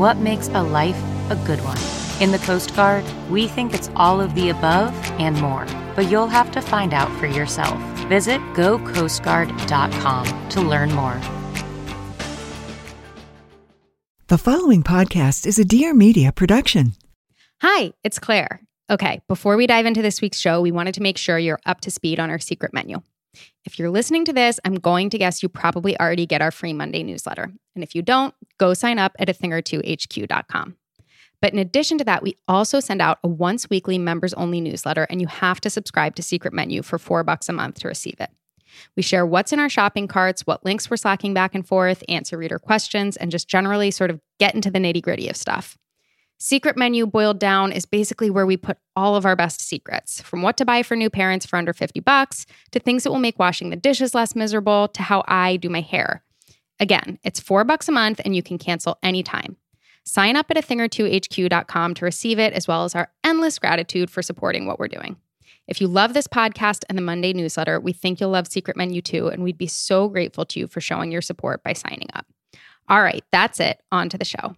what makes a life a good one? In the Coast Guard, we think it's all of the above and more, but you'll have to find out for yourself. Visit gocoastguard.com to learn more. The following podcast is a Dear Media production. Hi, it's Claire. Okay, before we dive into this week's show, we wanted to make sure you're up to speed on our secret menu. If you're listening to this, I'm going to guess you probably already get our free Monday newsletter. And if you don't, go sign up at a thing or two HQ.com. But in addition to that, we also send out a once weekly members only newsletter, and you have to subscribe to Secret Menu for four bucks a month to receive it. We share what's in our shopping carts, what links we're slacking back and forth, answer reader questions, and just generally sort of get into the nitty gritty of stuff. Secret Menu boiled down is basically where we put all of our best secrets, from what to buy for new parents for under 50 bucks to things that will make washing the dishes less miserable to how I do my hair. Again, it's 4 bucks a month and you can cancel anytime. Sign up at a thing or two HQ.com to receive it as well as our endless gratitude for supporting what we're doing. If you love this podcast and the Monday newsletter, we think you'll love Secret Menu too, and we'd be so grateful to you for showing your support by signing up. All right, that's it. On to the show.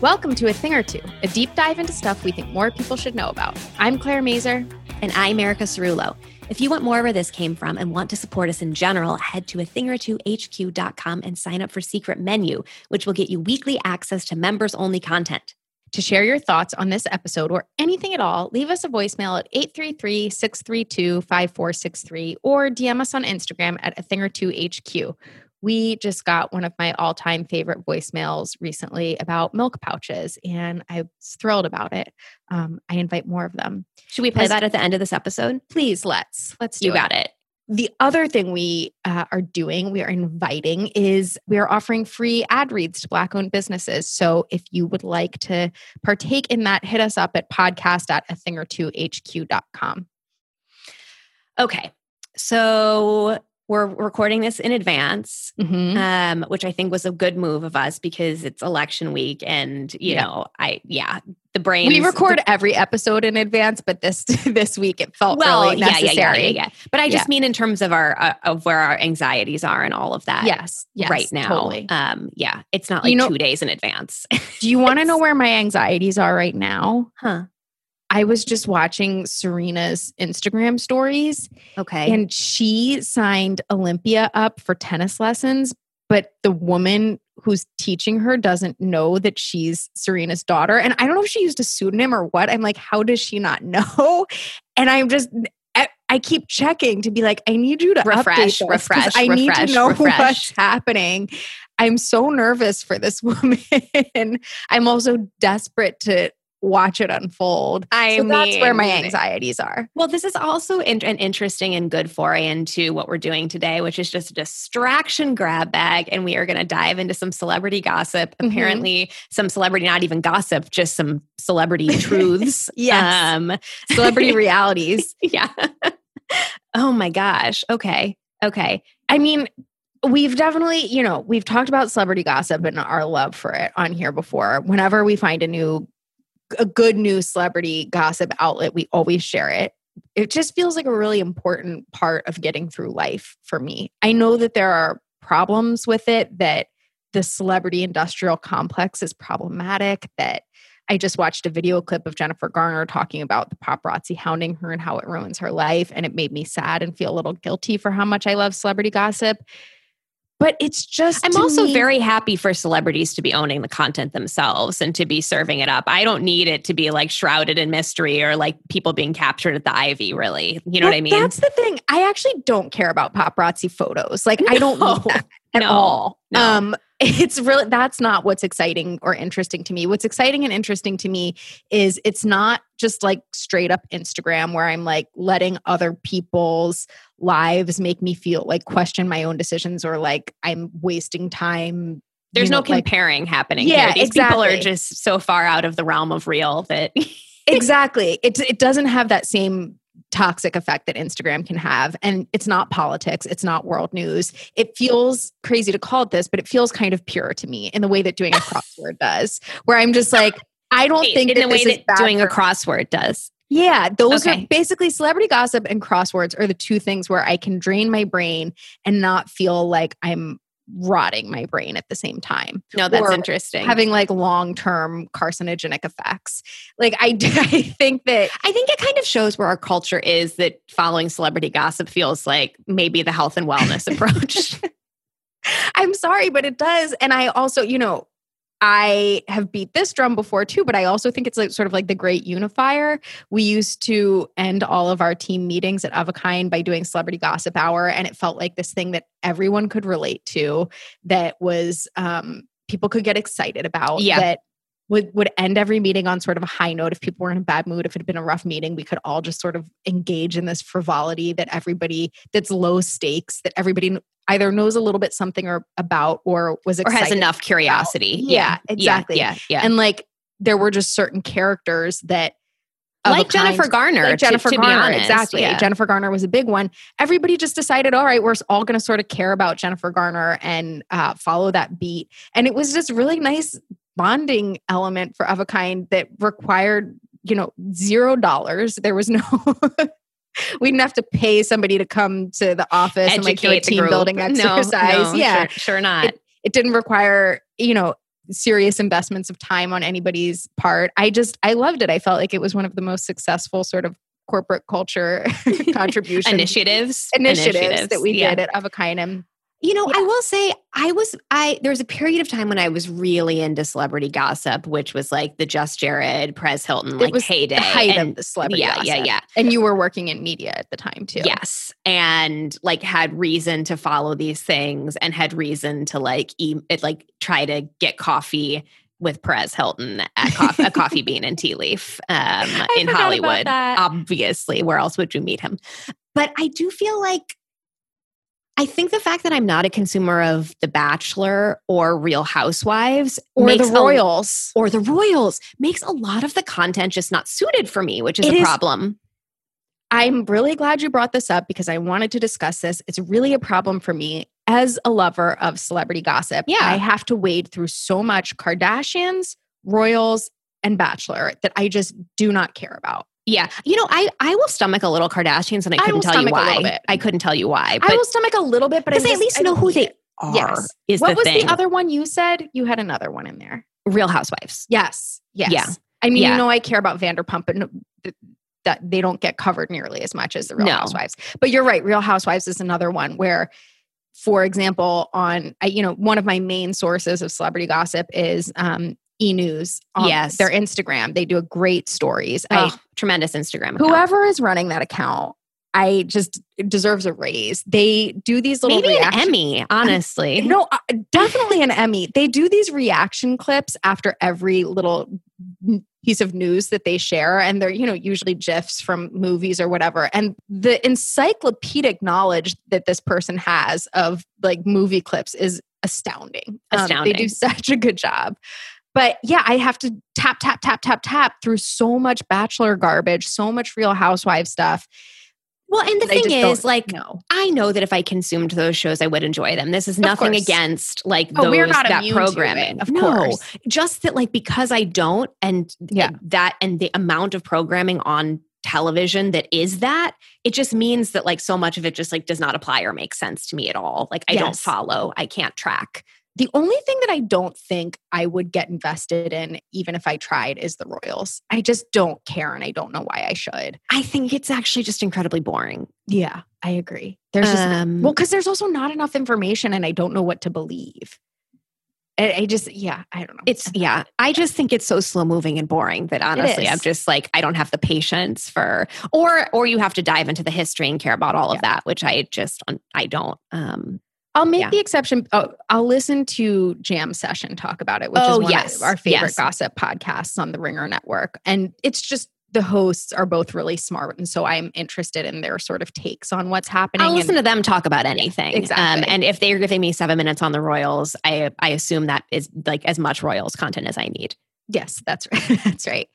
Welcome to A Thing or Two, a deep dive into stuff we think more people should know about. I'm Claire Mazur. And I'm Erica Cerullo. If you want more where this came from and want to support us in general, head to a thing or two HQ.com and sign up for Secret Menu, which will get you weekly access to members only content. To share your thoughts on this episode or anything at all, leave us a voicemail at 833 632 5463 or DM us on Instagram at a thing or two HQ. We just got one of my all time favorite voicemails recently about milk pouches, and I was thrilled about it. Um, I invite more of them. Should we play that at the end of this episode? Please, let's. Let's do You it. got it. The other thing we uh, are doing, we are inviting, is we are offering free ad reads to Black owned businesses. So if you would like to partake in that, hit us up at podcast at a thing or two HQ.com. Okay. So we're recording this in advance, Mm-hmm. um, which I think was a good move of us because it's election week. And, you Yeah. know, I, yeah, the brain. We record every episode in advance, but this this week it felt well, really yeah, yeah, necessary. yeah, yeah, yeah. But I just mean in terms of our, uh, of where our anxieties are and all of that. Yes, yes, right now. totally. Um, yeah, it's not like You know- two days in advance. Do you want to know where my anxieties are right now? huh. I was just watching Serena's Instagram stories Okay. and she signed Olympia up for tennis lessons, but the woman who's teaching her doesn't know that she's Serena's daughter. And I don't know if she used a pseudonym or what. I'm like, how does she not know? And I'm just I, I keep checking to be like, I need you to Refresh, this refresh, I need to know refresh. what's happening. I'm so nervous for this woman. I'm also desperate to watch it unfold. I so that's where my anxieties are. Well, this is also in- an interesting and good foray into what we're doing today, which is just a distraction grab bag. And we are going to dive into some celebrity gossip. Mhm. Apparently, some celebrity, not even gossip, just some celebrity truths. Yes. Um, Celebrity realities. yeah. oh my gosh. Okay. Okay. I mean, we've definitely, you know, we've talked about celebrity gossip and our love for it on here before. Whenever we find a new, a good new celebrity gossip outlet, we always share it. It just feels like a really important part of getting through life for me. I know that there are problems with it, that the celebrity industrial complex is problematic, that I just watched a video clip of Jennifer Garner talking about the paparazzi hounding her and how it ruins her life. And it made me sad and feel a little guilty for how much I love celebrity gossip. But it's just. I'm also me- very happy for celebrities to be owning the content themselves and to be serving it up. I don't need it to be like shrouded in mystery or like people being captured at the Ivy, really. You know Well, what I mean? That's the thing. I actually don't care about paparazzi photos. Like, I don't No. need that at No. all. No. Um, it's really that's not what's exciting or interesting to me. What's exciting and interesting to me is it's not just like straight up Instagram where I'm like letting other people's lives make me feel like question my own decisions or like I'm wasting time. There's you no know, like- comparing happening Yeah, here. These people are exactly. just so far out of the realm of real that exactly. It it doesn't have that same toxic effect that Instagram can have. And it's not politics, it's not world news. It feels crazy to call it this, but it feels kind of pure to me in the way that doing a crossword does, where I'm just like, I don't think in the way is that doing a crossword does. Yeah, those Okay. are basically celebrity gossip and crosswords are the two things where I can drain my brain and not feel like I'm rotting my brain at the same time No, that's interesting. having like long-term carcinogenic effects like i, I think that I think it kind of shows where our culture is that following celebrity gossip feels like maybe the health and wellness approach. I'm sorry, but it does. And I also, you know, I have beat this drum before too, but I also think it's like sort of like the great unifier. We used to end all of our team meetings at Of a Kind by doing celebrity gossip hour, and it felt like this thing that everyone could relate to. That was um, people could get excited about. Yeah. That would would end every meeting on sort of a high note. If people were in a bad mood, if it had been a rough meeting, we could all just sort of engage in this frivolity that everybody that's low stakes that everybody either knows a little bit something or about or was or has enough curiosity. Yeah, exactly. Yeah, yeah. and like there were just certain characters that like Jennifer kind- Garner, like Jennifer to, be Garner, honest. exactly. Yeah. Jennifer Garner was a big one. Everybody just decided, all right, we're all going to sort of care about Jennifer Garner and uh, follow that beat. And it was just really nice bonding element for of a kind that required, you know, zero dollars. There was no. We didn't have to pay somebody to come to the office and like do a Educate team building exercise. no, yeah, sure, sure not. it didn't require you know serious investments of time on anybody's part i just i loved it i felt like it was one of the most successful sort of corporate culture contributions initiatives, initiatives that we yeah. did at Avakainem. You know, Yeah. I will say I was I there was a period of time when I was really into celebrity gossip, which was like the Just Jared, Perez Hilton, like was heyday. the height and, of the celebrity yeah, yeah, gossip. yeah. and you were working in media at the time too Yes. And like had reason to follow these things and had reason to like eat it like try to get coffee with Perez Hilton at coffee, a coffee bean and tea leaf um, in Hollywood. Obviously, where else would you meet him? But I do feel like I think the fact that I'm not a consumer of The Bachelor or Real Housewives or the a- royals or the Royals makes a lot of the content just not suited for me, which is It a is- problem. I'm really glad you brought this up because I wanted to discuss this. It's really a problem for me as a lover of celebrity gossip. Yeah. I have to wade through so much Kardashians, royals, and Bachelor that I just do not care about. Yeah, you know, I I will stomach a little Kardashians, and I I couldn't will tell you stomach a little why. I couldn't tell you why, I will stomach a little bit, but I, because I at least I know who they are. Yes. Is What the was thing? the other one you said? You had another one in there. Real Housewives? Yes. Yes. Yeah. I mean, Yeah. you know, I care about Vanderpump, but that they don't get covered nearly as much as the Real No. Housewives. But you're right. Real Housewives is another one where, for example, on I, you know, one of my main sources of celebrity gossip is um, E News. on Yes. their Instagram. They do a great stories. I, Oh, tremendous Instagram. account. whoever is running that account, I just deserves a raise. They do these little maybe an Emmy, honestly. no, uh, definitely an Emmy. They do these reaction clips after every little piece of news that they share, and they're you know usually gifs from movies or whatever. And the encyclopedic knowledge that this person has of like movie clips is astounding. Um, they do such a good job. But yeah, I have to tap, tap, tap, tap, tap through so much Bachelor garbage, so much Real Housewife stuff. well, and the thing is, like, know. I know that if I consumed those shows, I would enjoy them. This is nothing against like Oh, those we're not that immune to it, programming. of no, course. just that like because I don't, and Yeah. that and the amount of programming on television that is that it just means that like so much of it just like does not apply or make sense to me at all like i don't follow i can't track The only thing that I don't think I would get invested in, even if I tried, is the Royals. I just don't care and I don't know why I should. I think it's actually just incredibly boring. Yeah, I agree. There's just, Um, well, because there's also not enough information and I don't know what to believe. I, I just, yeah, I don't know. It's yeah. I just think it's so slow moving and boring that honestly. I'm just like I don't have the patience for or or you have to dive into the history and care about all of Yeah. that, which I just I don't. Um, I'll make Yeah. the exception. Oh, I'll listen to Jam Session talk about it, which Oh, is one yes, of our favorite yes. gossip podcasts on the Ringer Network. And it's just the hosts are both really smart. And so I'm interested in their sort of takes on what's happening. I'll listen and, to them talk about anything. exactly. Um, and if they're giving me seven minutes on the Royals, I I assume that is like as much Royals content as I need. yes, that's right. that's right.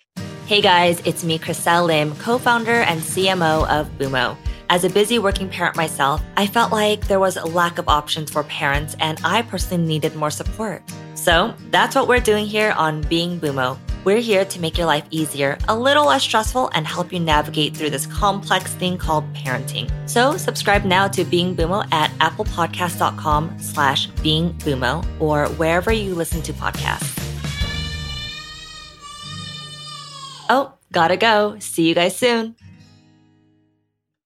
Hey guys, it's me, Chriselle Lim, co founder and CMO of Bumo. As a busy working parent myself, I felt like there was a lack of options for parents and I personally needed more support. So that's what we're doing here on Being Bumo. We're here to make your life easier, a little less stressful, and help you navigate through this complex thing called parenting. So subscribe now to Being Bumo at applepodcast.com slash Being Bumo or wherever you listen to podcasts. Oh, gotta go. See you guys soon.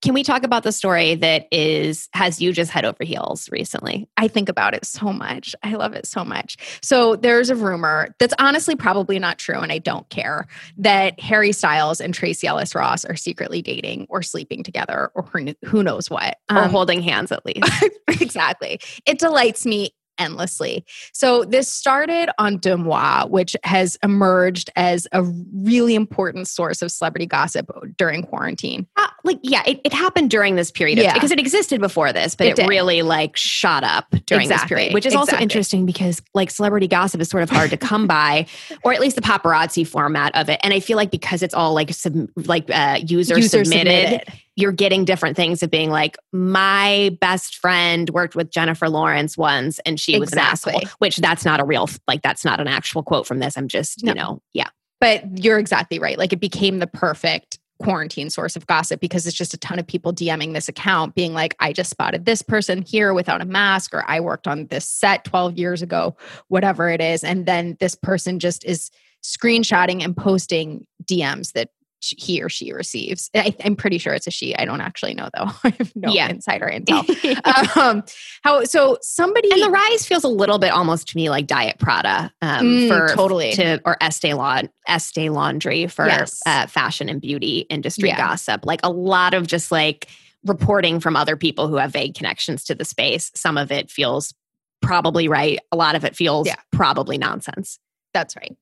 Can we talk about the story that is has you just head over heels recently? I think about it so much. I love it so much. So there's a rumor that's honestly probably not true, and I don't care that Harry Styles and Tracee Ellis Ross are secretly dating or sleeping together or who knows what. or Um, holding hands at least. exactly. It delights me endlessly. So this started on Deux Moi, which has emerged as a really important source of celebrity gossip during quarantine. Uh, like yeah, it, it happened during this period Yeah. because it existed before this, but It it, really like shot up during this period, which is also interesting because like celebrity gossip is sort of hard to come by, or at least the paparazzi format of it. And I feel like because it's all like sub, like uh, user, User submitted, submitted. You're getting different things of being like my best friend worked with Jennifer Lawrence once, and she was an asshole. Which that's not a real like that's not an actual quote from this. I'm just No. you know yeah. But you're exactly right. Like it became the perfect quarantine source of gossip because it's just a ton of people DMing this account being like, I just spotted this person here without a mask, or I worked on this set 12 years ago, whatever it is. And then this person just is screenshotting and posting DMs that he or she receives. I, I'm pretty sure it's a she. I don't actually know though. I have no Yeah. insider intel. um, how so somebody And the rise feels a little bit almost to me like Diet Prada um, Mm, for totally. to or Estee Lauder, Estee Laundry for Yes. uh, fashion and beauty industry Yeah. gossip. Like a lot of just like reporting from other people who have vague connections to the space. Some of it feels probably right. A lot of it feels Yeah. probably nonsense. That's right.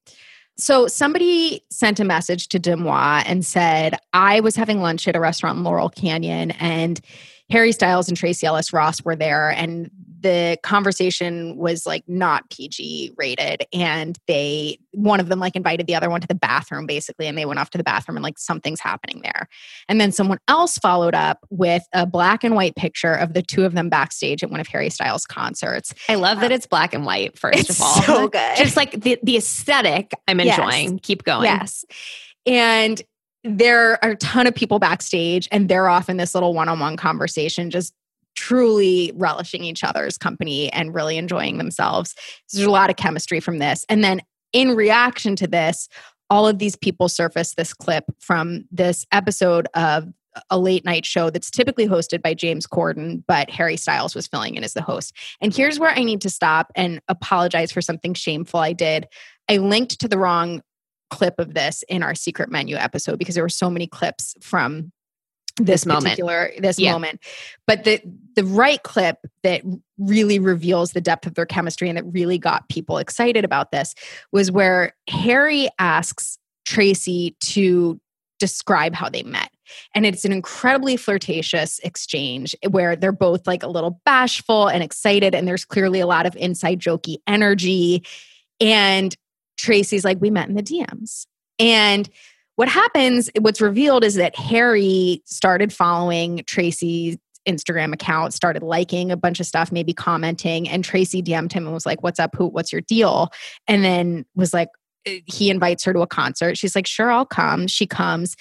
So somebody sent a message to Deux Moi and said, I was having lunch at a restaurant in Laurel Canyon and Harry Styles and Tracee Ellis Ross were there and the conversation was like not PG rated and they one of them like invited the other one to the bathroom basically and they went off to the bathroom and like something's happening there. And then someone else followed up with a black and white picture of the two of them backstage at one of Harry Styles concerts. I love that um, it's black and white, first of all. so good. Just like the, the aesthetic I'm Yes. enjoying. Keep going. Yes. And there are a ton of people backstage, and they're off in this little one on one conversation, just truly relishing each other's company and really enjoying themselves. There's a lot of chemistry from this. And then in reaction to this, all of these people surface this clip from this episode of a late night show that's typically hosted by James Corden, but Harry Styles was filling in as the host. And here's where I need to stop and apologize for something shameful I did. I linked to the wrong clip of this in our secret menu episode because there were so many clips from this, This moment. particular this Yeah. moment but the the right clip that really reveals the depth of their chemistry and that really got people excited about this was where harry asks tracee to describe how they met and it's an incredibly flirtatious exchange where they're both like a little bashful and excited and there's clearly a lot of inside jokey energy and Tracee's like, we met in the DMs. And what happens, what's revealed is that Harry started following Tracee's Instagram account, started liking a bunch of stuff, maybe commenting, and Tracee DM'd him and was like, What's up? Who what's your deal? And then was like, eh, he invites her to a concert. She's like, Sure, I'll come. She comes.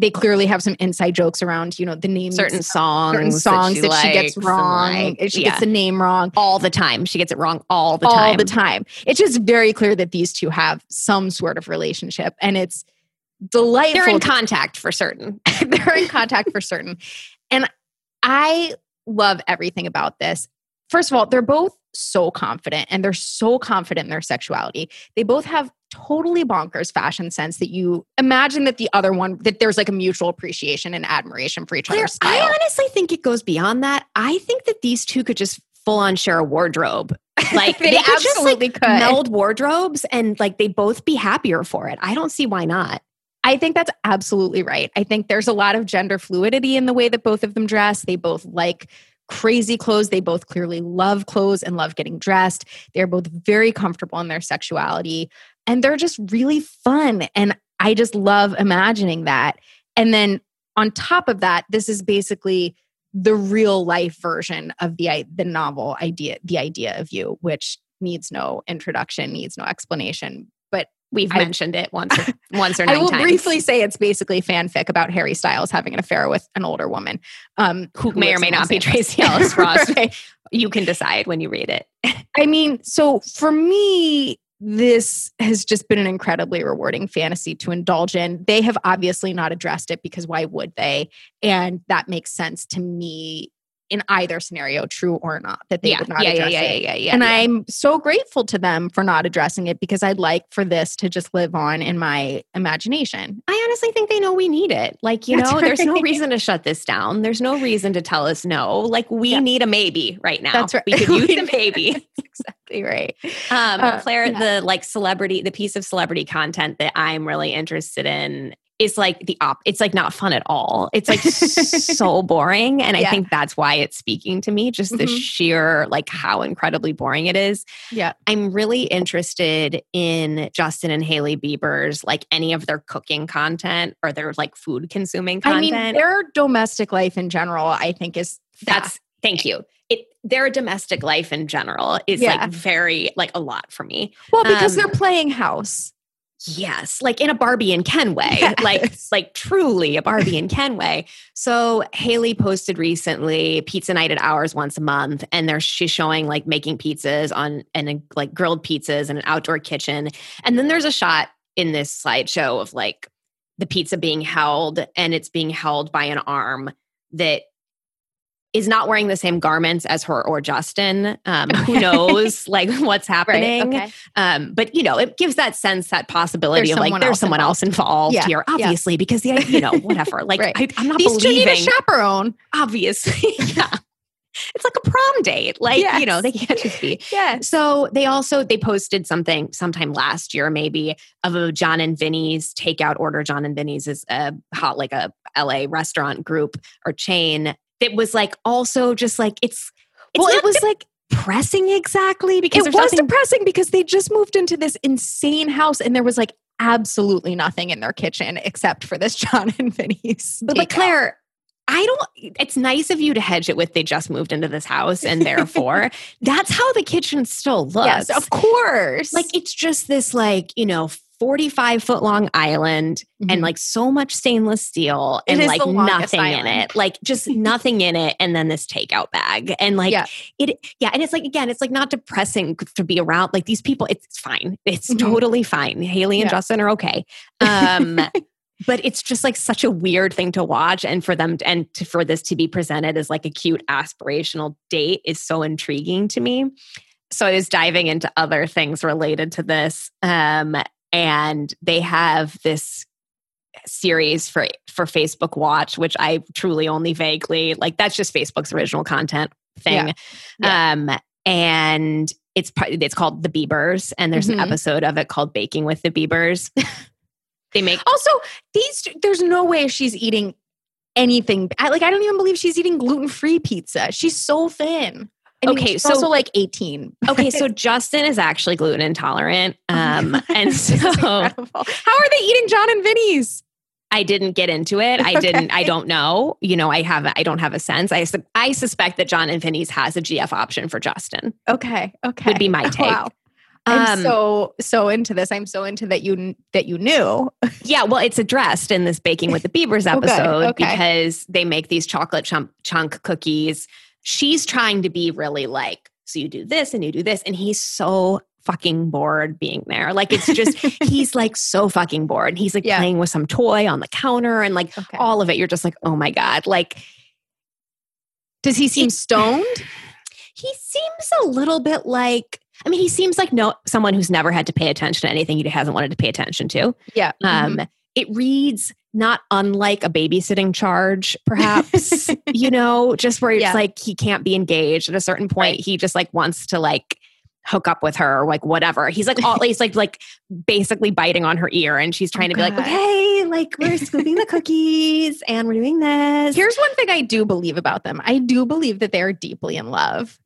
They clearly have some inside jokes around, you know, the names certain songs, certain songs that she, that she gets wrong. like, she yeah, gets the name wrong all the time. She gets it wrong all the all time. All the time. It's just very clear that these two have some sort of relationship, and it's delightful. They're in contact for certain. they're in contact for certain. And I love everything about this. First of all, they're both so confident and they're so confident in their sexuality. They both have totally bonkers fashion sense that you imagine that the other one that there's like a mutual appreciation and admiration for each Claire, other's style. I honestly think it goes beyond that. I think that these two could just full on share a wardrobe. Like They could just, absolutely like, could. meld wardrobes and like they both be happier for it. I don't see why not. I think that's absolutely right. I think there's a lot of gender fluidity in the way that both of them dress. They both like crazy clothes. They both clearly love clothes and love getting dressed. They're both very comfortable in their sexuality and they're just really fun. And I just love imagining that. And then on top of that, this is basically the real life version of the the novel idea, the idea of you, which needs no introduction, needs no explanation. We've I- mentioned it once or, once or nine I will times. briefly say it's basically fanfic about Harry Styles having an affair with an older woman, um, who may or may not be. Tracee Ellis Ross. Right. You can decide when you read it. I mean, so for me, this has just been an incredibly rewarding fantasy to indulge in. They have obviously not addressed it because why would they? And that makes sense to me in either scenario, true or not, that they yeah, would not yeah, address yeah, it. yeah, yeah, yeah. and. I'm so grateful to them for not addressing it because I'd like for this to just live on in my imagination. I honestly think they know we need it. Like, you That's know, there's no reason to shut this down. There's no reason to tell us no. Like, we Yeah. need a maybe right now. That's right. We could use a maybe. Exactly right. Um, Uh, Claire, the like celebrity, the piece of celebrity content that I'm really interested in is like the op. It's like not fun at all. It's like so boring, and I think that's why it's speaking to me. Just the Mhm. sheer like how incredibly boring it is. Yeah. I'm really interested in Justin and Hailey Bieber's like any of their cooking content or their like food consuming I content. mean, their domestic life in general, I think, is that's thank you. It their domestic life in general is Yeah. like very like a lot for me. well because um, they're playing house. Yes, like in a Barbie and Ken way, like Yes. like truly a Barbie and Ken way. So Hailey posted recently pizza night at ours once a month, and there she's showing like making pizzas on and like grilled pizzas in an outdoor kitchen, and then there's a shot in this slideshow of like the pizza being held, and it's being held by an arm that is not wearing the same garments as her or Justin. Um, Who knows like what's happening? Okay. Um, but you know, it gives that sense, that possibility There's of like there's someone else involved Yeah, here, yeah. obviously, because the you know whatever. Like Right. I, I'm not These two need a chaperone. obviously, yeah. It's like a prom date. Like you know, they can't just be. yeah. So they also they posted something sometime last year, maybe of a John and Vinny's takeout order. John and Vinny's is a hot like a LA restaurant group or chain that was like also just like it's. It's Well, it was like depressing exactly because it was nothing depressing because they just moved into this insane house and there was like absolutely nothing in their kitchen except for this John and Vinny's. But, but. Claire, I don't. It's nice of you to hedge it with they just moved into this house, and therefore that's how the kitchen still looks. yes, of course. Like it's just this, like you know, forty-five foot long island, and Mhm. like so much stainless steel, and like nothing in it, like just nothing in it, and then this takeout bag, and like Yeah. it, yeah, and it's like again, it's like not depressing to be around. Like these people, it's fine. It's Mhm. totally fine. Hailey and Yeah. Justin are okay. Um, but it's just like such a weird thing to watch and for them to, and to, for this to be presented as like a cute aspirational date is so intriguing to me so i was diving into other things related to this um, and they have this series for for facebook watch which i truly only vaguely like that's just facebook's original content thing Yeah. um and it's it's called the Biebers, and there's Mhm. an episode of it called Baking with the Biebers. they make also these there's no way she's eating anything. I, like I don't even believe she's eating gluten-free pizza. She's so thin. I mean, Okay, so- also like 18. okay. So Justin is actually gluten intolerant, um, and so. How are they eating John and Vinny's? I didn't get into it. I didn't. I don't know. You know, I have. I don't have a sense. I su- I suspect that John and Vinny's has a GF option for Justin. Okay, okay. Would be my take. Wow. I'm Um, so so into this. I'm so into that you that you knew. Yeah, well, it's addressed in this Baking with the Biebers Oh, episode Okay. because they make these chocolate chunk, chunk cookies. She's trying to be really like, so you do this and you do this. And he's so fucking bored being there. Like, it's just, he's like so fucking bored. He's like Yeah. playing with some toy on the counter and like Okay. all of it. You're just like, oh my God. Like, Does he seem stoned? he seems a little bit like, I mean, he seems like no someone who's never had to pay attention to anything he hasn't wanted to pay attention to. Yeah. Um, Mhm. It reads not unlike a babysitting charge, perhaps, you know, just where it's Yeah. like he can't be engaged at a certain point. Right. He just like wants to like hook up with her or like whatever. He's like all he's like like basically biting on her ear and she's oh trying to be like, okay, like we're scooping the cookies and we're doing this. Here's one thing I do believe about them. I do believe that they are deeply in love.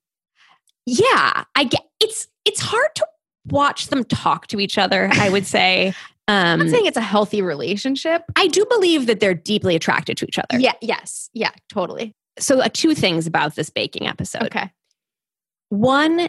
yeah, I get it's it's hard to watch them talk to each other, I would say. I'm Um not saying it's a healthy relationship. I do believe that they're deeply attracted to each other. Yeah. Yes. Yeah. Totally. So, uh, two things about this baking episode. Okay. One,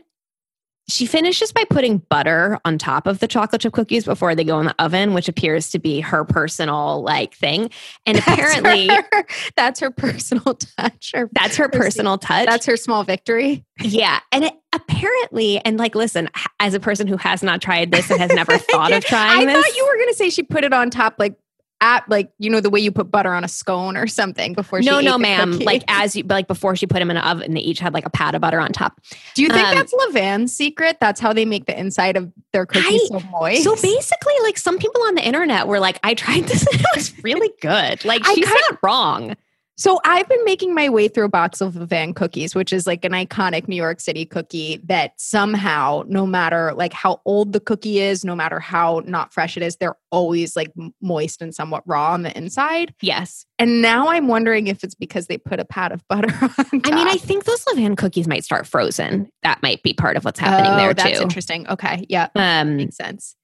she finishes by putting butter on top of the chocolate chip cookies before they go in the oven, which appears to be her personal like thing. And apparently, that's her, that's her personal touch. Or that's her personal touch. that's her small victory. yeah. And it apparently, and like, listen, as a person who has not tried this and has never thought of trying this. I this, thought you were going to say she put it on top, like at like you know the way you put butter on a scone or something before. she no, no, ma'am. cookie. Like as you, like before she put them in an oven, they each had like a pat of butter on top. do you think um, that's Levain's secret? That's how they make the inside of their cookies I- so moist. So basically, like some people on the internet were like, I tried this and it was really good. Like I she's kind not wrong. So I've been making my way through a box of Van cookies, which is like an iconic New York City cookie that somehow, no matter like how old the cookie is, no matter how not fresh it is, they're always like moist and somewhat raw on the inside. Yes. And now I'm wondering if it's because they put a pat of butter on. I mean, I think those Levain cookies might start frozen. That might be part of what's happening Oh, there that's too. interesting. Okay, yeah, Um, makes sense.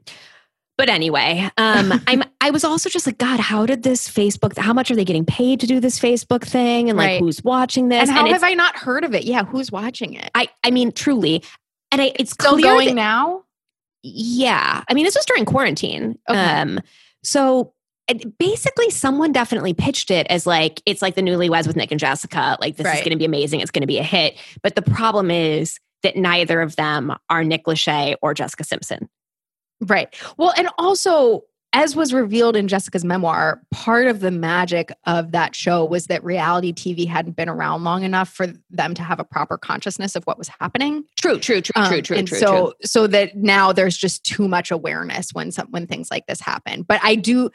But anyway, um, I'm I was also just like, God, how did this Facebook? How much are they getting paid to do this Facebook thing? And like, Right. who's watching this? And how it's- have I not heard of it? Yeah, who's watching it? I I mean, truly, and I, it's Still clear going that- now? Yeah. I mean, this was during quarantine. Okay. Um, so basically, someone definitely pitched it as like, it's like the newlyweds with Nick and Jessica. Like, this is going to be amazing. It's going to be a hit. But the problem is that neither of them are Nick Lachey or Jessica Simpson. Right. Well, and also, as was revealed in Jessica's memoir, part of the magic of that show was that reality TV hadn't been around long enough for them to have a proper consciousness of what was happening. True, true, true, Um, true, true, and true, so, true. so that now there's just too much awareness when some when things like this happen. But I do,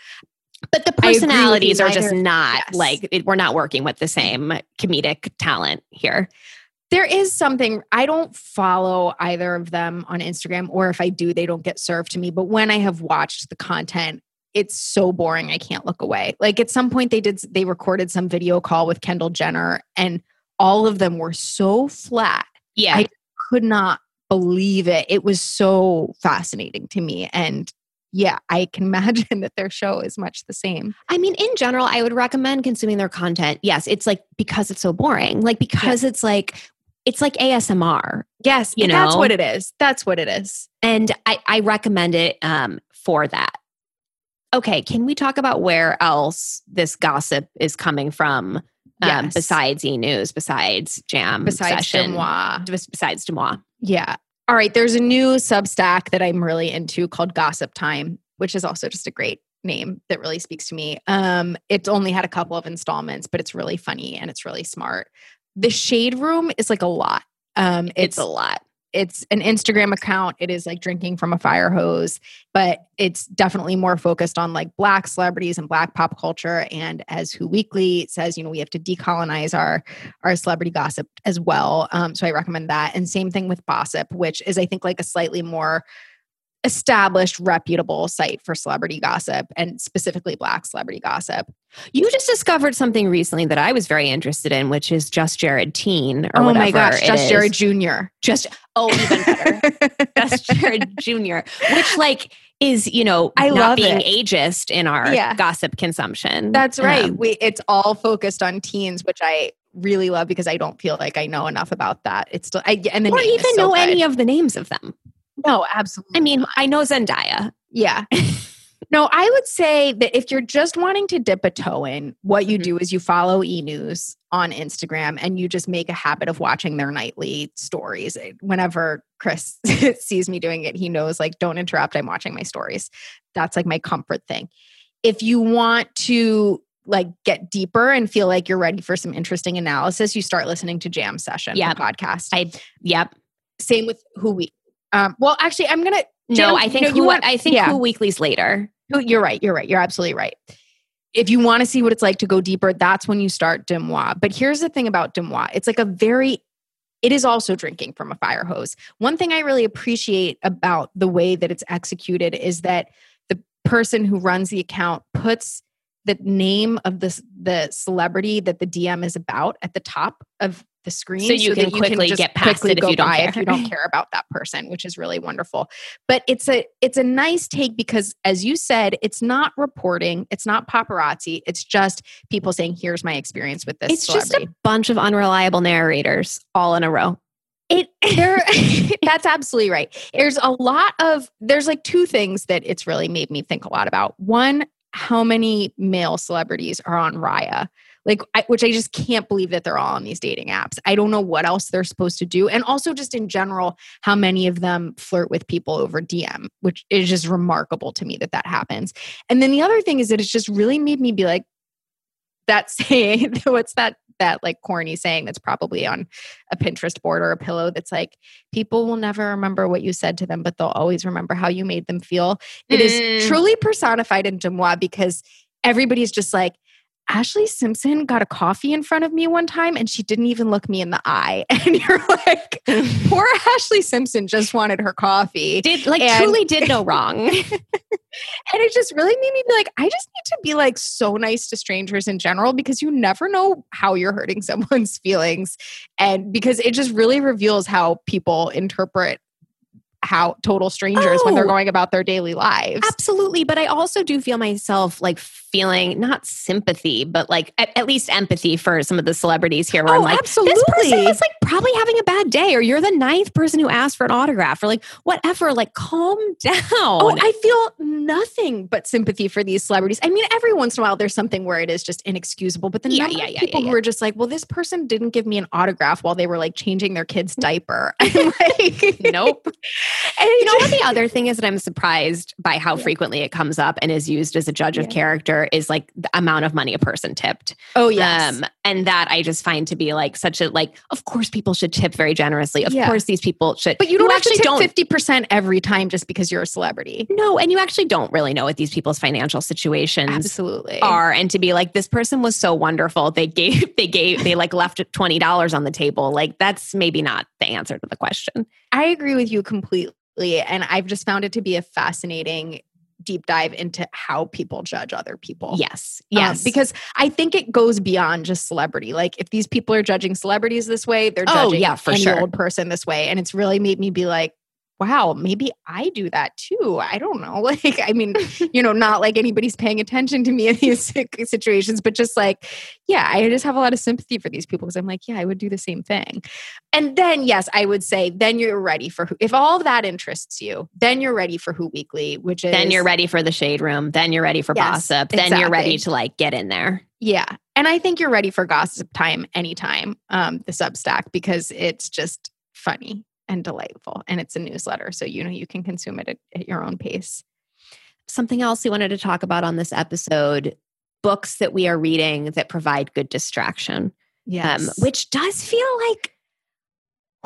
But the I agree with you, personalities are just not yes. like, it, we're not working with the same comedic talent here. There is something I don't follow either of them on Instagram, or if I do, they don't get served to me. But when I have watched the content, it's so boring I can't look away. Like at some point they did they recorded some video call with Kendall Jenner and all of them were so flat. Yeah. I could not believe it. It was so fascinating to me and yeah, I can imagine that their show is much the same. I mean, in general, I would recommend consuming their content. Yes, it's like because it's so boring. Like because it's like it's like ASMR. Yes, You know that's what it is. That's what it is. And I, I recommend it um, for that. Okay, can we talk about where else this gossip is coming from? Um, besides E News, besides Jam, Besides session, Deux Moi. besides Deux Moi. Yeah. All right. There's a new Substack that I'm really into called Gossip Time, which is also just a great name that really speaks to me. Um, it's only had a couple of installments, but it's really funny and it's really smart. The Shade Room is like a lot. Um, It's it's a lot. it's an Instagram account. It is like drinking from a fire hose, but it's definitely more focused on like black celebrities and black pop culture. And as Who Weekly says, you know, we have to decolonize our our celebrity gossip as well. Um, so I recommend that. And same thing with Bossip, which is I think like a slightly more established, reputable site for celebrity gossip and specifically black celebrity gossip. You just discovered something recently that I was very interested in, which is Just Jared Teen or oh whatever. my gosh, just is. Jared Jr. Just oh, even better. Just Jared Jr., which like is you know I not love being it. ageist in our Yeah. gossip consumption. That's right. Um, we it's all focused on teens, which I really love because I don't feel like I know enough about that. It's still I and the or even know good. any of the names of them. No, absolutely. I mean, I know Zendaya. Yeah. no, I would say that if you're just wanting to dip a toe in, what you Mhm. do is you follow e news on Instagram and you just make a habit of watching their nightly stories. Whenever Chris sees me doing it, he knows, like, don't interrupt. I'm watching my stories. That's like my comfort thing. If you want to, like get deeper and feel like you're ready for some interesting analysis, you start listening to Jam Session, Yep. podcast. I yep. Same with Who We. Um, well, actually, I'm gonna. No, I think no, who, you want- I think yeah. who weeklies later. You're right. You're right. You're absolutely right. If you want to see what it's like to go deeper, that's when you start Deux Moi. But here's the thing about Deux Moi it's like a very, it is also drinking from a fire hose. One thing I really appreciate about the way that it's executed is that the person who runs the account puts the name of the, the celebrity that the DM is about at the top of the screen So you can that quickly just get past quickly it if you don't care. if you don't care about that person which is really wonderful. But it's a it's a nice take because as you said it's not reporting it's not paparazzi it's just people saying here's my experience with this It's just a bunch of unreliable narrators all in a row. it there that's absolutely right. There's a lot of there's like two things that it's really made me think a lot about. One how many male celebrities are on raya like I, which i just can't believe that they're all on these dating apps. I don't know what else they're supposed to do. And also just in general how many of them flirt with people over dm which is just remarkable to me that that happens. And then the other thing is that it's just really made me be like that saying what's that that like corny saying that's probably on a pinterest board or a pillow that's like people will never remember what you said to them but they'll always remember how you made them feel. It is Mm. truly personified in Deux Moi because everybody's just like Ashlee Simpson got a coffee in front of me one time and she didn't even look me in the eye. And you're like, poor Ashlee Simpson just wanted her coffee. Did like And- truly did no wrong. And it just really made me be like, I just need to be like so nice to strangers in general because you never know how you're hurting someone's feelings. And because it just really reveals how people interpret how total strangers when they're Oh. going about their daily lives. Absolutely. But I also do feel myself like feeling not sympathy, but like at, at least empathy for some of the celebrities here where oh, I'm Oh, like, absolutely. this person is like probably having a bad day, or you're the ninth person who asked for an autograph, or like whatever. Like, calm oh, down. Oh, I feel nothing but sympathy for these celebrities. I mean, every once in a while there's something where it is just inexcusable, but the Yeah, number yeah, of yeah, people who are just like, well, this person didn't give me an autograph while they were like changing their kid's diaper. I'm like, nope. And You know what the other thing is that I'm surprised by how Yeah. frequently it comes up and is used as a judge of character is like the amount of money a person tipped. Oh yes. Um, and that I just find to be like such a like, of course people should tip very generously. Of Yeah. course these people should. but you don't actually actually don't fifty percent every time just because you're a celebrity. No, and you actually don't really know what these people's financial situations Absolutely. are. And to be like, this person was so wonderful. They gave, they gave, they like left twenty dollars on the table. Like that's maybe not the answer to the question. I agree with you completely. And I've just found it to be a fascinating deep dive into how people judge other people. Yes, Um, yes, because I think it goes beyond just celebrity. Like if these people are judging celebrities this way, they're Oh, judging yeah, for any sure. old person this way. And it's really made me be like, wow, maybe I do that too. I don't know. Like, I mean, you know, not like anybody's paying attention to me in these situations, but just like, yeah, I just have a lot of sympathy for these people because I'm like, yeah, I would do the same thing. And then, yes, I would say, then you're ready for who, if all of that interests you, then you're ready for Who Weekly, which is then you're ready for the shade room. Then you're ready for Yes, gossip. Then you're ready to like get in there. Yeah. And I think you're ready for gossip time anytime, um, the Substack, because it's just funny and delightful. And it's a newsletter. So, you know, you can consume it at, at your own pace. Something else we wanted to talk about on this episode: books that we are reading that provide good distraction. um, which does feel like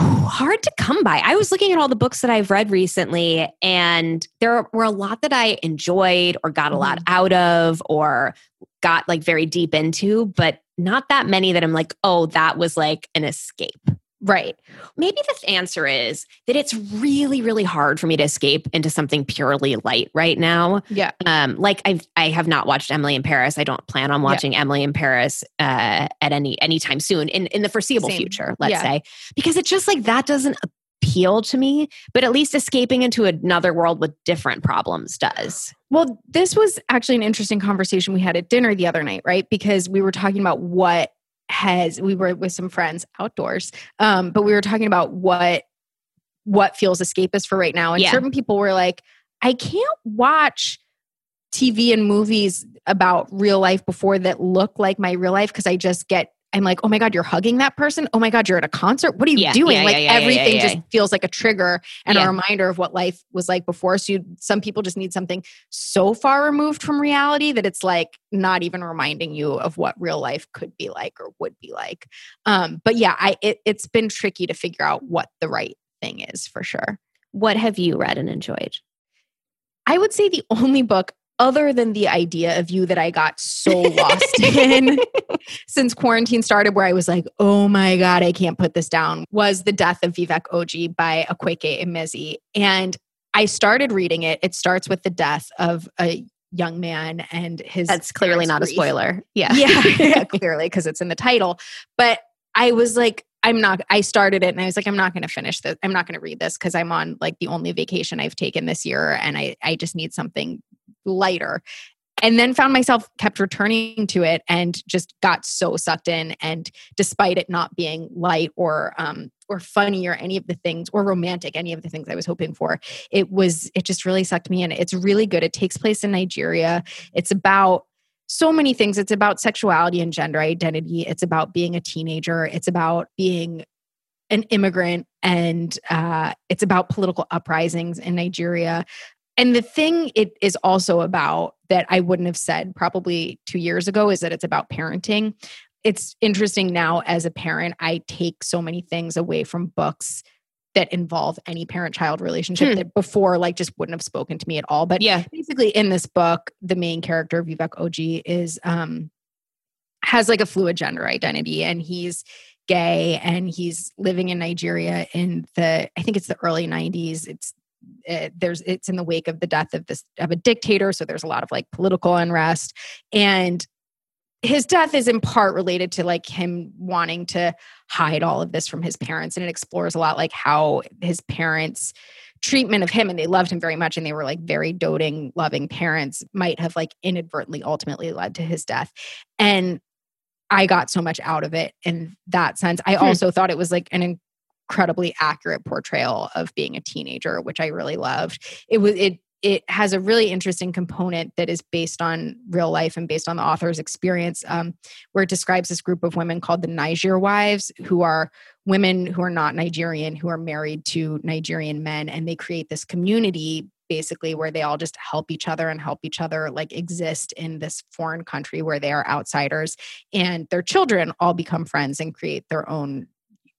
hard to come by. I was looking at all the books that I've read recently, and there were a lot that I enjoyed or got a lot out of or got like very deep into, but not that many that I'm like, oh, that was like an escape. Right. Maybe the answer is that it's really, really hard for me to escape into something purely light right now. Yeah. Um, like I, I have not watched Emily in Paris. I don't plan on Yeah. watching Emily in Paris uh, at any anytime soon in in the foreseeable Same. future. Let's Yeah. say because it's just like that doesn't appeal to me. But at least escaping into another world with different problems does. Well, this was actually an interesting conversation we had at dinner the other night, right? Because we were talking about what has, we were with some friends outdoors, um, but we were talking about what what feels escapist for right now. And Yeah. certain people were like, I can't watch TV and movies about real life before that look like my real life because I just get I'm like, oh my God, you're hugging that person. Oh my God, you're at a concert. What are you Yeah, doing? yeah, like yeah, everything just feels like a trigger and a reminder of what life was like before. So you, some people just need something so far removed from reality that it's like not even reminding you of what real life could be like or would be like. Um, but yeah, I it, it's been tricky to figure out what the right thing is for sure. What have you read and enjoyed? I would say the only book other than the idea of you that I got so lost in since quarantine started, where I was like, oh my God, I can't put this down, was The Death of Vivek Oji by Akwaeke Emezi. And I started reading it. It starts with the death of a young man and his. That's clearly not a spoiler. Yeah. Yeah, yeah, clearly, because it's in the title. But I was like, I'm not, I started it and I was like, I'm not going to finish this. I'm not going to read this because I'm on like the only vacation I've taken this year and I, I just need something lighter. And then found myself kept returning to it and just got so sucked in. And despite it not being light or, um, or funny or any of the things or romantic, any of the things I was hoping for, it was, it just really sucked me in. It's really good. It takes place in Nigeria. It's about so many things. It's about sexuality and gender identity. It's about being a teenager. It's about being an immigrant. And uh, it's about political uprisings in Nigeria. And the thing it is also about that I wouldn't have said probably two years ago is that it's about parenting. It's interesting now as a parent, I take so many things away from books that involve any parent child relationship Hmm. that before like just wouldn't have spoken to me at all. But Yeah. basically in this book the main character vivek oji is um has like a fluid gender identity and he's gay and he's living in nigeria in the i think it's the early 90s it's uh, there's it's in the wake of the death of this of a dictator so there's a lot of like political unrest. And his death is in part related to like him wanting to hide all of this from his parents and it explores a lot like how his parents treatment of him and they loved him very much and they were like very doting loving parents might have like inadvertently ultimately led to his death. And i got so much out of it in that sense. I Hmm. also thought it was like an incredibly accurate portrayal of being a teenager which i really loved. It was it it has a really interesting component that is based on real life and based on the author's experience um, where it describes this group of women called the niger wives who are women who are not Nigerian who are married to Nigerian men and they create this community basically where they all just help each other and help each other like exist in this foreign country where they are outsiders and their children all become friends and create their own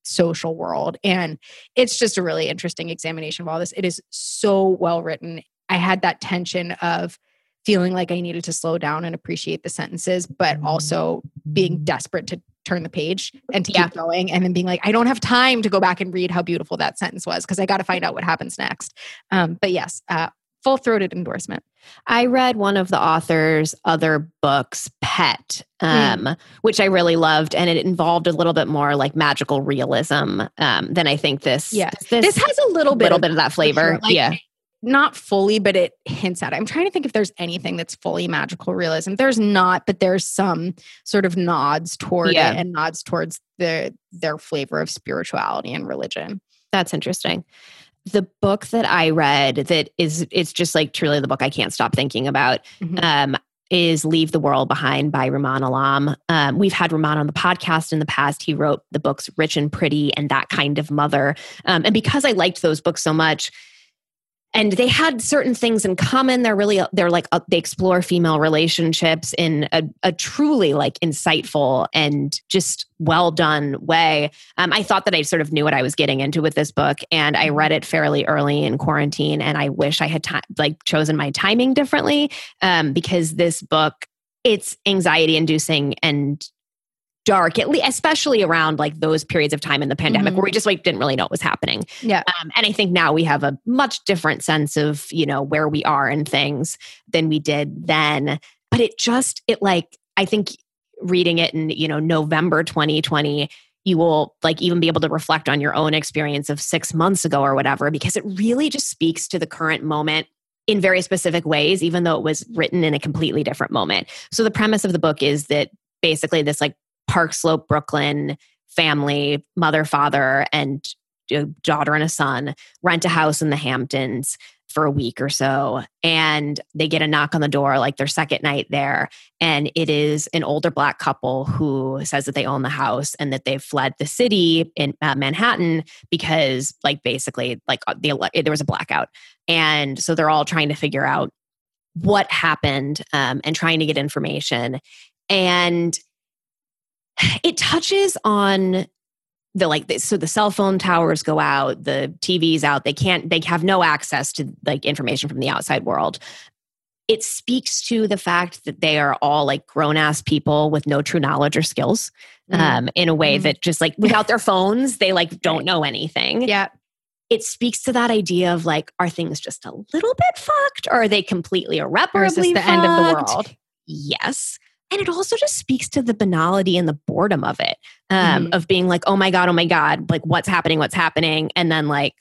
social world and it's just a really interesting examination of all this. It is so well written. I had that tension of feeling like i needed to slow down and appreciate the sentences but also being desperate to turn the page and to Yeah. keep going and then being like i don't have time to go back and read how beautiful that sentence was because i got to find out what happens next. Um, but yes uh, full-throated endorsement I read one of the author's other books, Pet, um, which I really loved, and it involved a little bit more like magical realism um, than I think this. Yeah. this, this has a little bit little of bit of that flavor. sure. Like, yeah, not fully, but it hints at it. I'm trying to think if there's anything that's fully magical realism. There's not, but there's some sort of nods toward Yeah. it and nods towards the their flavor of spirituality and religion. that's interesting. The book that I read that is it's just like truly the book I can't stop thinking about Mhm. um, is Leave the World Behind by Rumaan Alam. Um, we've had Rumaan on the podcast in the past. He wrote the books Rich and Pretty and That Kind of Mother. Um, and because I liked those books so much, and they had certain things in common. They're really, they're like, uh, they explore female relationships in a, a truly like insightful and just well done way. Um, I thought that I sort of knew what I was getting into with this book, and I read it fairly early in quarantine. And I wish I had ti- like chosen my timing differently um, because this book it's anxiety inducing and dark at least especially around like those periods of time in the pandemic Mhm. where we just like didn't really know what was happening Yeah. um, and i think now we have a much different sense of you know where we are and things than we did then but it just it like i think reading it in you know november 2020 you will like even be able to reflect on your own experience of six months ago or whatever because it really just speaks to the current moment in very specific ways even though it was written in a completely different moment so the premise of the book is that basically this like park slope brooklyn family mother father and a daughter and a son, rent a house in the Hamptons for a week or so. And they get a knock on the door, like their second night there. And it is an older black couple who says that they own the house and that they've fled the city in uh, Manhattan because, like, basically, like uh, the, there was a blackout. And so they're all trying to figure out what happened um, and trying to get information. And it touches on the like so the cell phone towers go out the tvs out they can't they have no access to like information from the outside world it speaks to the fact that they are all like grown ass people with no true knowledge or skills mm-hmm. um, in a way mm-hmm. that just like without their phones they like don't know anything yeah it speaks to that idea of like are things just a little bit fucked or are they completely irreparably the fucked? end of the world yes and it also just speaks to the banality and the boredom of it um, mm-hmm. of being like oh my god oh my god like what's happening what's happening? And then like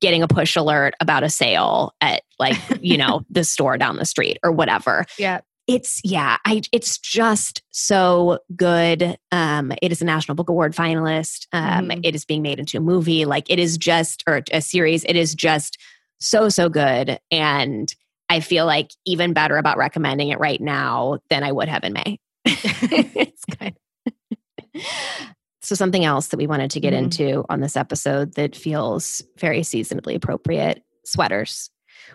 getting a push alert about a sale at like you know the store down the street or whatever. Yeah. It's yeah i it's just so good. Um it is a national book award finalist. Um mm-hmm. it is being made into a movie. Like it is just or a series. It is just so so good. And I feel like even better about recommending it right now than I would have in May. it's good. so something else that we wanted to get mm-hmm. into on this episode that feels very seasonably appropriate sweaters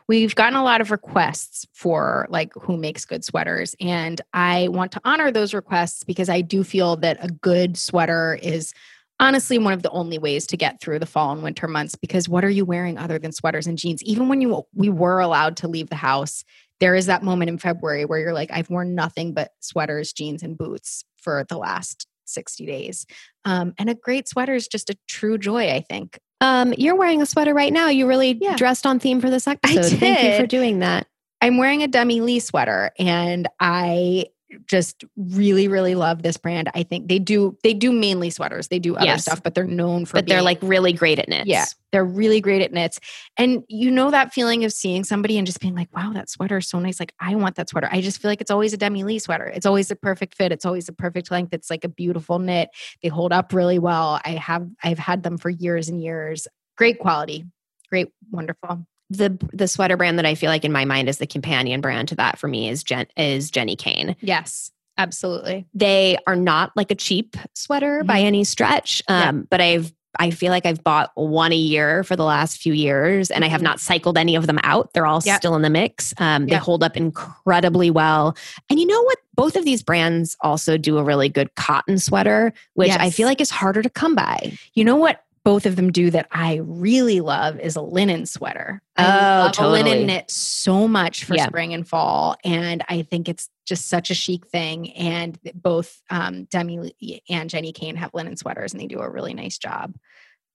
we've gotten a lot of requests for like who makes good sweaters and i want to honor those requests because i do feel that a good sweater is honestly one of the only ways to get through the fall and winter months because what are you wearing other than sweaters and jeans? Even when you we were allowed to leave the house there is that moment in february where you're like i've worn nothing but sweaters jeans and boots for the last 60 days. Um, and a great sweater is just a true joy i think. Um, you're wearing a sweater right now. You really yeah. dressed on theme for this episode. Thank you for doing that. I'm wearing a Demylee sweater and i just really really love this brand. I think they do they do mainly sweaters. They do other yes. stuff but they're known for but being, they're like really great at knits. Yeah they're really great at knits. And you know that feeling of seeing somebody and just being like wow that sweater is so nice. Like i want that sweater. I just feel like it's always a Demylee sweater. It's always the perfect fit. It's always the perfect length. It's like a beautiful knit. They hold up really well. I have i've had them for years and years. Great quality. Great. Wonderful the the sweater brand that I feel like in my mind is the companion brand to that for me is Jen is Jenni Kayne. Yes, absolutely. They are not like a cheap sweater mm-hmm. by any stretch, um, yeah. but I've I feel like I've bought one a year for the last few years, and. I have mm-hmm. not cycled any of them out. They're all yep. still in the mix. Um, they hold up incredibly well. And you know what? Both of these brands also do a really good cotton sweater, which yes. I feel like is harder to come by. You know what? Both of them do that I really love is a linen sweater. I oh, love totally. a linen knit so much for yeah. spring and fall. And I think it's just such a chic thing. And both um, Demi and Jenni Kayne have linen sweaters and they do a really nice job.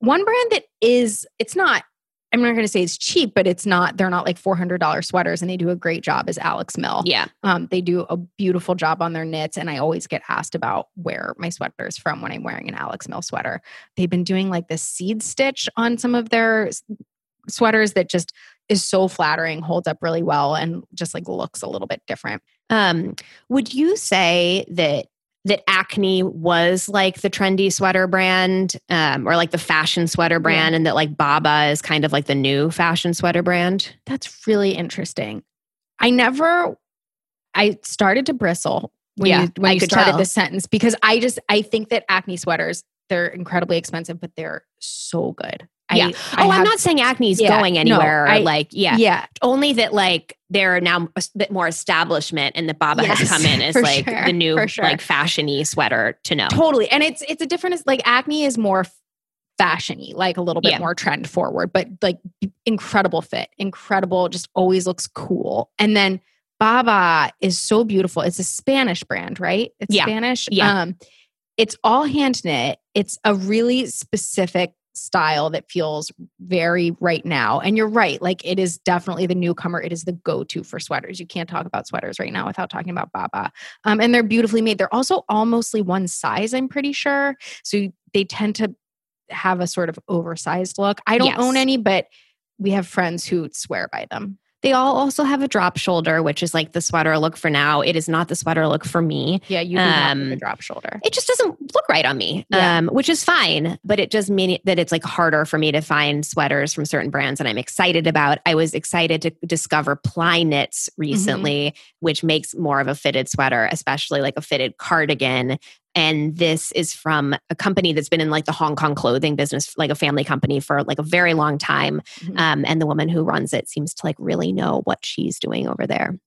One brand that is, it's not I'm not going to say it's cheap, but it's not, they're not like $400 sweaters and they do a great job as Alex Mill. Yeah. Um, they do a beautiful job on their knits. And I always get asked about where my sweater is from when I'm wearing an Alex Mill sweater. They've been doing like the seed stitch on some of their sweaters that just is so flattering, holds up really well, and just like looks a little bit different. Um, would you say that that Acne was like the trendy sweater brand um, or like the fashion sweater brand, yeah. and that like Babaà is kind of like the new fashion sweater brand. That's really interesting. I never, I started to bristle when yeah, you, when I you started this sentence because I just, I think that Acne sweaters, they're incredibly expensive, but they're so good. Yeah. I, oh, I am not saying acne's yeah, going anywhere. No, I, like, yeah. Yeah. Only that like there are now a bit more establishment and the Babaà yes, has come in as like sure, the new sure. like fashiony sweater to know. Totally. And it's it's a different like acne is more fashiony, like a little bit yeah. more trend forward, but like incredible fit, incredible, just always looks cool. And then Babaà is so beautiful. It's a Spanish brand, right? It's yeah. Spanish. Yeah. Um, it's all hand knit. It's a really specific style that feels very right now. And you're right, like it is definitely the newcomer. It is the go to for sweaters. You can't talk about sweaters right now without talking about Babaà. Um, and they're beautifully made. They're also all mostly one size, I'm pretty sure. So they tend to have a sort of oversized look. I don't yes. own any, but we have friends who swear by them. They all also have a drop shoulder, which is like the sweater look for now. It is not the sweater look for me. Yeah, you do have Um, the drop shoulder. It just doesn't look right on me, Yeah. um, which is fine. But it does mean that it's like harder for me to find sweaters from certain brands that I'm excited about. I was excited to discover Ply Knits recently, which makes more of a fitted sweater, especially like a fitted cardigan. And this is from a company that's been in like the Hong Kong clothing business, like a family company for like a very long time. Mhm. Um, and the woman who runs it seems to like really know what she's doing over there.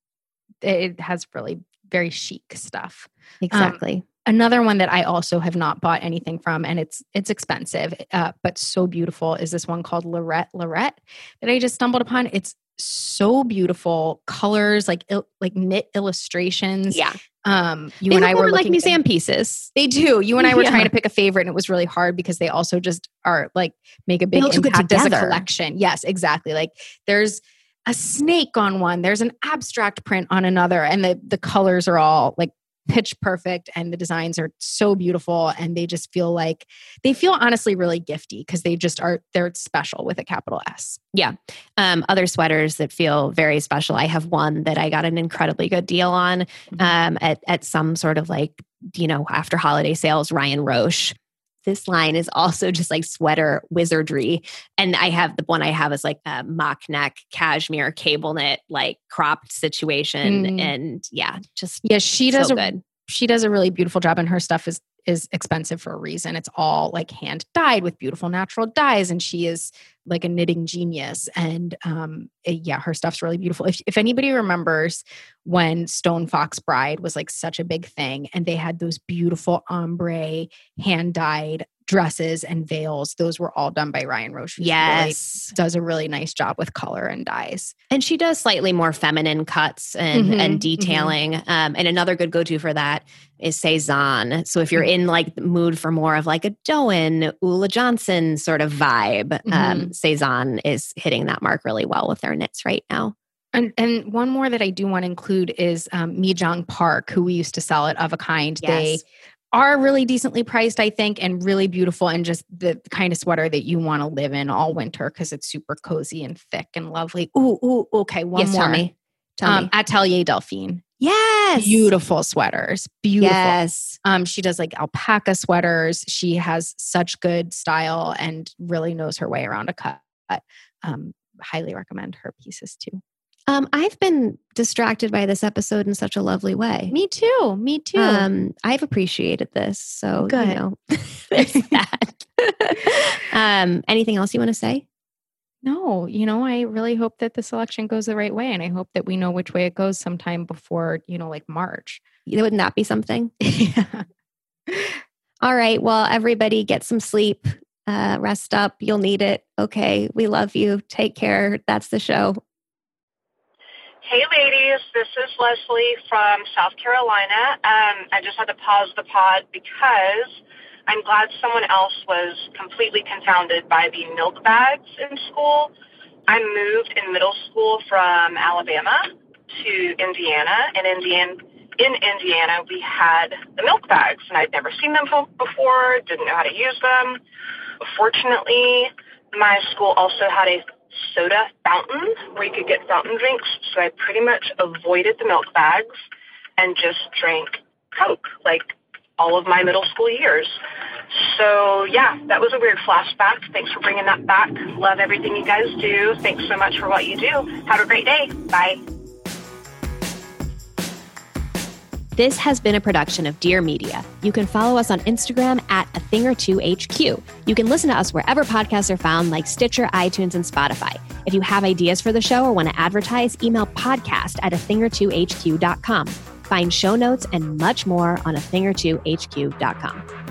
it has really very chic stuff. Exactly. Another one that I also have not bought anything from, and it's it's expensive, uh, but so beautiful, is this one called Leret Leret that I just stumbled upon. It's so beautiful, colors like il- like knit illustrations. yeah. Um, you They and I were like museum pieces. They do. You and I were Yeah. trying to pick a favorite, and it was really hard because they also just are like make a big look so good impact as a collection. Yes, exactly. Like there's a snake on one, there's an abstract print on another, and the the colors are all like pitch perfect and the designs are so beautiful and they just feel like they feel honestly really gifty because they just are they're special with a capital S. Yeah. Um, other sweaters that feel very special. I have one that I got an incredibly good deal on Mm-hmm. um, at at some sort of like you know after holiday sales. Ryan Roche. This line is also just like sweater wizardry, and I have the one I have is like a mock neck cashmere cable knit like cropped situation, Mm. and yeah, just Yeah, she does so a good. she does a really beautiful job and her stuff is is expensive for a reason. It's all like hand dyed with beautiful natural dyes and she is like a knitting genius and um eh, yeah her stuff's really beautiful. If, if anybody remembers when stone fox bride was like such a big thing and they had those beautiful ombre hand dyed dresses and veils those were all done by ryan roche who's really Yes, does a really nice job with color and dyes And she does slightly more feminine cuts and, Mhm, and mhm. detailing. Um, and another good go to for that is Sézane. So if you're in like mood for more of like a Dôen, Ulla Johnson sort of vibe, um, Sézane is hitting that mark really well with their knits right now. And and one more that I do want to include is um, Mijeong Park, who we used to sell at Of a Kind. They Yes. Are really decently priced, I think, and really beautiful, and just the kind of sweater that you want to live in all winter because it's super cozy and thick and lovely. Ooh, ooh, okay. One yes, more. tell me. Tell Um, me. Atelier Delphine. Yes. Beautiful sweaters. Beautiful. Yes. Um, she does like alpaca sweaters. She has such good style and really knows her way around a cut. Um, highly recommend her pieces too. Um, I've been distracted by this episode in such a lovely way. Me too. Me too. Um, I've appreciated this. So, Good. you know, there's that. um, anything else you want to say? no, you know, I really hope that the selection goes the right way, and I hope that we know which way it goes sometime before, you know, like March. Wouldn't that be something? yeah. All right. Well, everybody get some sleep, uh, rest up. You'll need it. Okay. We love you. Take care. That's the show. Hey, ladies, this is Leslie from South Carolina. Um, I just had to pause the pod because I'm glad someone else was completely confounded by the milk bags in school. I moved in middle school from Alabama to Indiana, and Indiana, in Indiana, we had the milk bags, and I'd never seen them before, didn't know how to use them. Fortunately, my school also had a soda fountain where you could get fountain drinks, so I pretty much avoided the milk bags and just drank Coke like all of my middle school years. So, yeah, that was a weird flashback. Thanks for bringing that back. Love everything you guys do. Thanks so much for what you do. Have a great day. Bye. This has been a production of Dear Media. You can follow us on Instagram at a thing or two HQ. You can listen to us wherever podcasts are found, like Stitcher, iTunes, and Spotify. If you have ideas for the show or want to advertise, email podcast at a thing or two HQ.com. Find show notes and much more on a thing or two HQ.com.